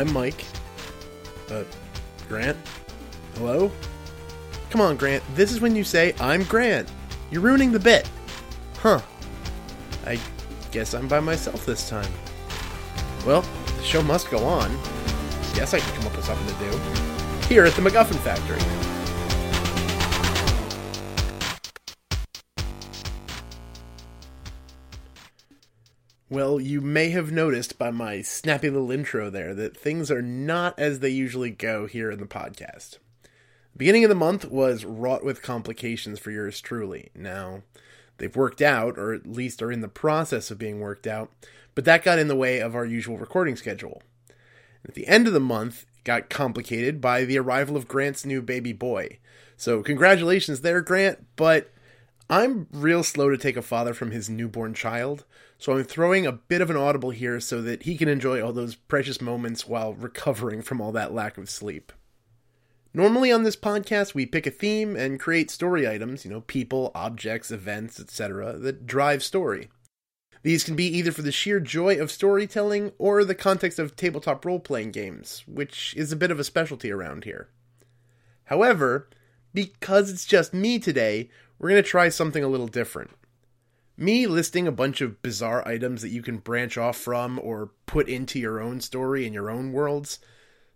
I'm Mike. Uh, Grant? Hello? Come on, Grant. This is when you say, I'm Grant. You're ruining the bit. Huh. I guess I'm by myself this time. Well, the show must go on. Guess I can come up with something to do. Here at the MacGuffin Factory. Well, you may have noticed by my snappy little intro there that things are not as they usually go here in the podcast. Beginning of the month was wrought with complications for yours truly. Now, they've worked out, or at least are in the process of being worked out, but that got in the way of our usual recording schedule. At the end of the month, got complicated by the arrival of Grant's new baby boy. So, congratulations there, Grant, but I'm real slow to take a father from his newborn child, so I'm throwing a bit of an audible here so that he can enjoy all those precious moments while recovering from all that lack of sleep. Normally on this podcast, we pick a theme and create story items, you know, people, objects, events, etc., that drive story. These can be either for the sheer joy of storytelling or the context of tabletop role playing games, which is a bit of a specialty around here. However, because it's just me today, we're going to try something a little different. Me listing a bunch of bizarre items that you can branch off from or put into your own story in your own worlds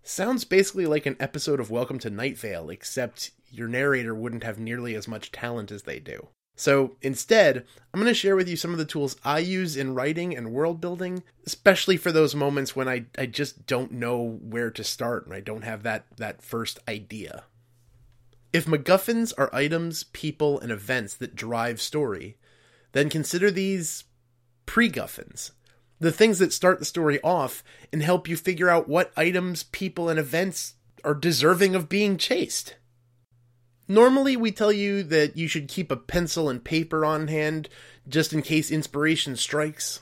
sounds basically like an episode of Welcome to Night Vale, except your narrator wouldn't have nearly as much talent as they do. So instead, I'm going to share with you some of the tools I use in writing and world building, especially for those moments when I, I just don't know where to start and I don't have that, that first idea. If MacGuffins are items, people, and events that drive story, then consider these pre-Guffins. The things that start the story off and help you figure out what items, people, and events are deserving of being chased. Normally, we tell you that you should keep a pencil and paper on hand just in case inspiration strikes.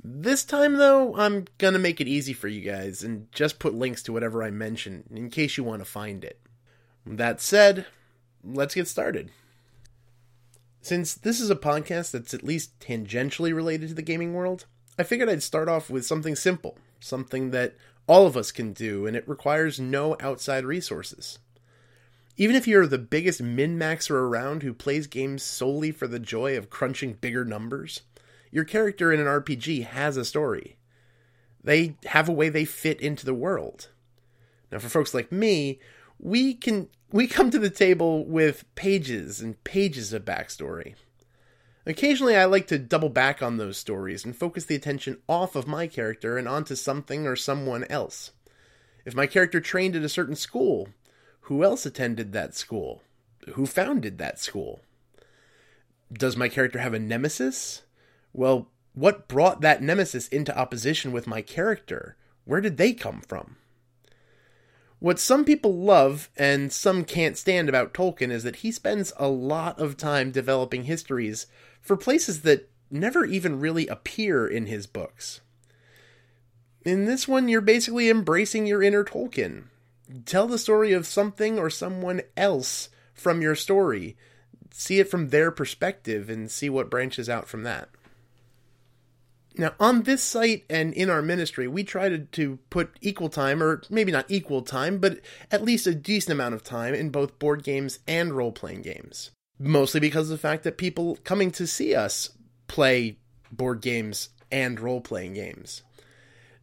This time, though, I'm gonna make it easy for you guys and just put links to whatever I mention in case you want to find it. That said, let's get started. Since this is a podcast that's at least tangentially related to the gaming world, I figured I'd start off with something simple, something that all of us can do, and it requires no outside resources. Even if you're the biggest min maxer around who plays games solely for the joy of crunching bigger numbers, your character in an RPG has a story. They have a way they fit into the world. Now, for folks like me, we can we come to the table with pages and pages of backstory. Occasionally, I like to double back on those stories and focus the attention off of my character and onto something or someone else. If my character trained at a certain school, who else attended that school? Who founded that school? Does my character have a nemesis? Well, what brought that nemesis into opposition with my character? Where did they come from? What some people love and some can't stand about Tolkien is that he spends a lot of time developing histories for places that never even really appear in his books. In this one, you're basically embracing your inner Tolkien. Tell the story of something or someone else from your story. See it from their perspective and see what branches out from that. Now, on this site and in our ministry, we try to, to put equal time, or maybe not equal time, but at least a decent amount of time in both board games and role playing games. Mostly because of the fact that people coming to see us play board games and role playing games.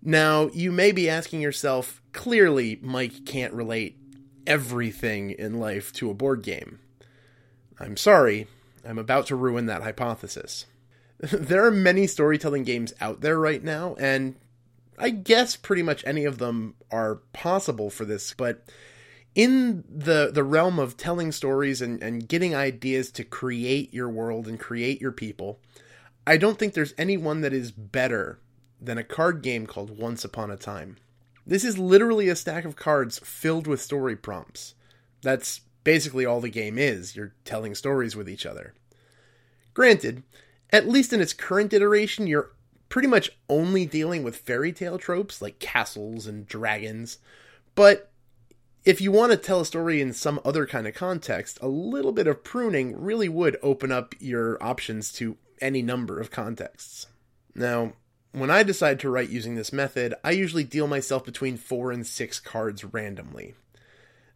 Now, you may be asking yourself, clearly, Mike can't relate everything in life to a board game. I'm sorry, I'm about to ruin that hypothesis. there are many storytelling games out there right now, and I guess pretty much any of them are possible for this, but in the the realm of telling stories and, and getting ideas to create your world and create your people, I don't think there's anyone that is better than a card game called Once Upon a Time. This is literally a stack of cards filled with story prompts. That's basically all the game is. You're telling stories with each other. Granted, at least in its current iteration, you're pretty much only dealing with fairy tale tropes like castles and dragons. But if you want to tell a story in some other kind of context, a little bit of pruning really would open up your options to any number of contexts. Now, when I decide to write using this method, I usually deal myself between four and six cards randomly.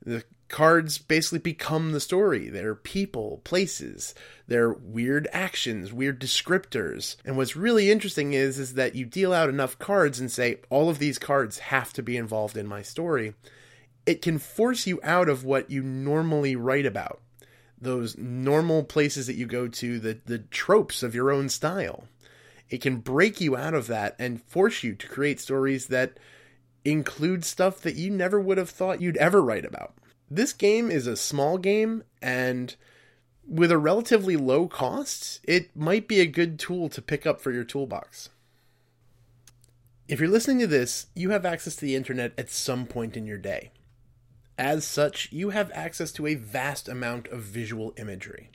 The cards basically become the story. They're people, places, they're weird actions, weird descriptors. And what's really interesting is is that you deal out enough cards and say all of these cards have to be involved in my story. It can force you out of what you normally write about. Those normal places that you go to, the the tropes of your own style. It can break you out of that and force you to create stories that include stuff that you never would have thought you'd ever write about. This game is a small game, and with a relatively low cost, it might be a good tool to pick up for your toolbox. If you're listening to this, you have access to the internet at some point in your day. As such, you have access to a vast amount of visual imagery.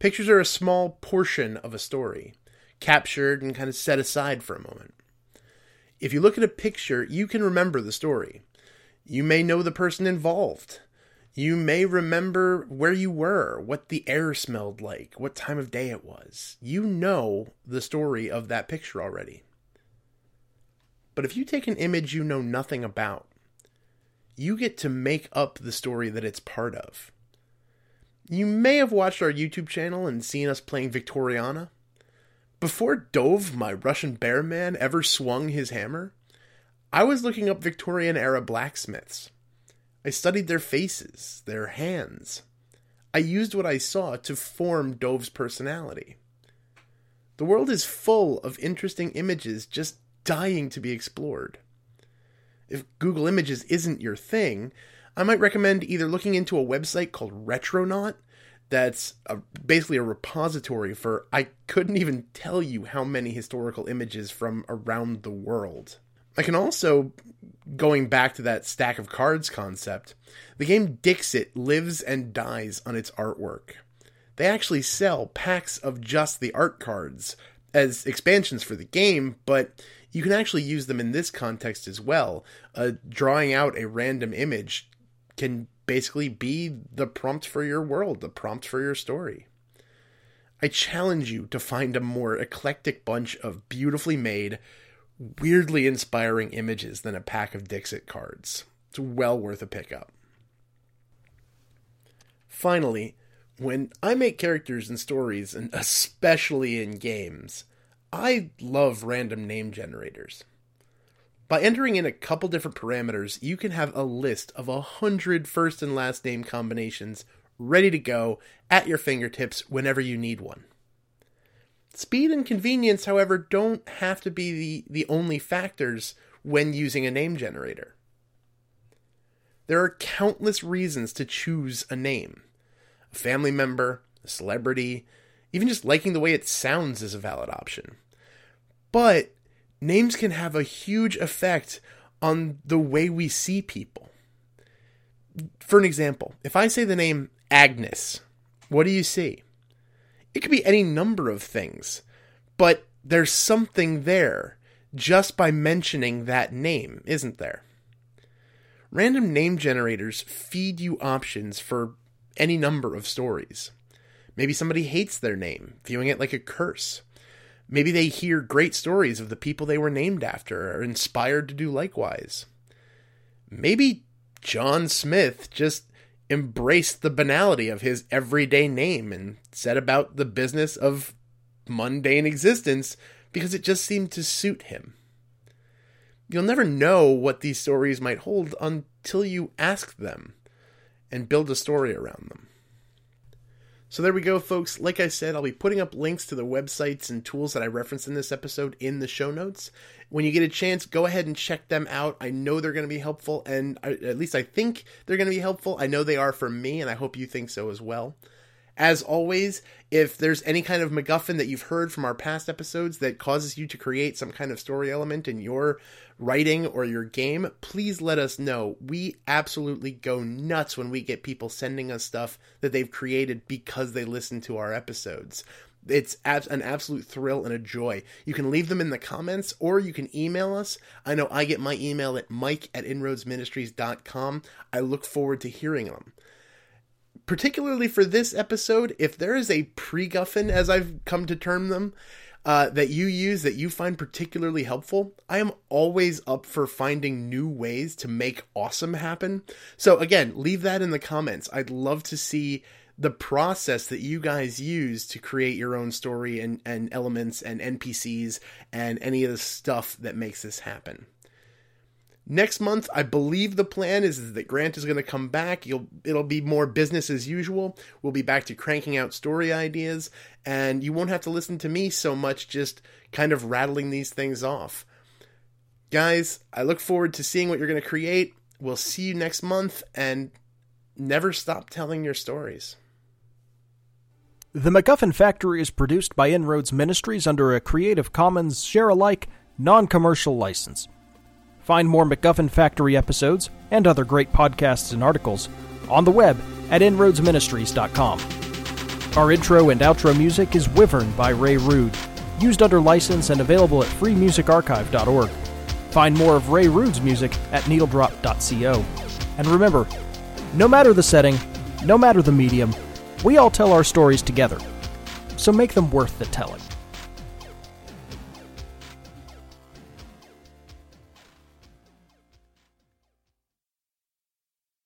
Pictures are a small portion of a story, captured and kind of set aside for a moment. If you look at a picture, you can remember the story. You may know the person involved. You may remember where you were, what the air smelled like, what time of day it was. You know the story of that picture already. But if you take an image you know nothing about, you get to make up the story that it's part of. You may have watched our YouTube channel and seen us playing Victoriana. Before Dove, my Russian bear man, ever swung his hammer, I was looking up Victorian era blacksmiths. I studied their faces, their hands. I used what I saw to form Dove's personality. The world is full of interesting images just dying to be explored. If Google Images isn't your thing, I might recommend either looking into a website called Retronaut that's a, basically a repository for I couldn't even tell you how many historical images from around the world. I can also, going back to that stack of cards concept, the game Dixit lives and dies on its artwork. They actually sell packs of just the art cards as expansions for the game, but you can actually use them in this context as well. Uh, drawing out a random image can basically be the prompt for your world, the prompt for your story. I challenge you to find a more eclectic bunch of beautifully made, weirdly inspiring images than a pack of Dixit cards. It's well worth a pickup. Finally, when I make characters and stories, and especially in games, I love random name generators. By entering in a couple different parameters, you can have a list of a hundred first and last name combinations ready to go at your fingertips whenever you need one. Speed and convenience, however, don't have to be the, the only factors when using a name generator. There are countless reasons to choose a name. A family member, a celebrity, even just liking the way it sounds is a valid option. But names can have a huge effect on the way we see people. For an example, if I say the name Agnes, what do you see? It could be any number of things, but there's something there just by mentioning that name, isn't there? Random name generators feed you options for any number of stories. Maybe somebody hates their name, viewing it like a curse. Maybe they hear great stories of the people they were named after, are inspired to do likewise. Maybe John Smith just embraced the banality of his everyday name and set about the business of mundane existence because it just seemed to suit him. You'll never know what these stories might hold until you ask them and build a story around them. So there we go, folks. Like I said, I'll be putting up links to the websites and tools that I referenced in this episode in the show notes. When you get a chance, go ahead and check them out. I know they're going to be helpful, and at least I think they're going to be helpful. I know they are for me, and I hope you think so as well. As always, if there's any kind of MacGuffin that you've heard from our past episodes that causes you to create some kind of story element in your writing or your game, please let us know. We absolutely go nuts when we get people sending us stuff that they've created because they listen to our episodes. It's an absolute thrill and a joy. You can leave them in the comments or you can email us. I know I get my email at mike at inroadsministries.com. I look forward to hearing them particularly for this episode, if there is a pre-guffin, as I've come to term them, uh, that you use that you find particularly helpful. I am always up for finding new ways to make awesome happen. So, again, leave that in the comments. I'd love to see the process that you guys use to create your own story and, and elements and NPCs and any of the stuff that makes this happen. Next month, I believe the plan is that Grant is going to come back. You'll, it'll be more business as usual. We'll be back to cranking out story ideas, and you won't have to listen to me so much just kind of rattling these things off. Guys, I look forward to seeing what you're going to create. We'll see you next month, and never stop telling your stories. The MacGuffin Factory is produced by Inroads Ministries under a Creative Commons share alike, non commercial license. Find more MacGuffin Factory episodes and other great podcasts and articles on the web at inroadsministries.com. Our intro and outro music is Wyvern by Ray Rude, used under license and available at freemusicarchive.org. Find more of Ray Rude's music at needledrop.co. And remember, no matter the setting, no matter the medium, we all tell our stories together. So make them worth the telling.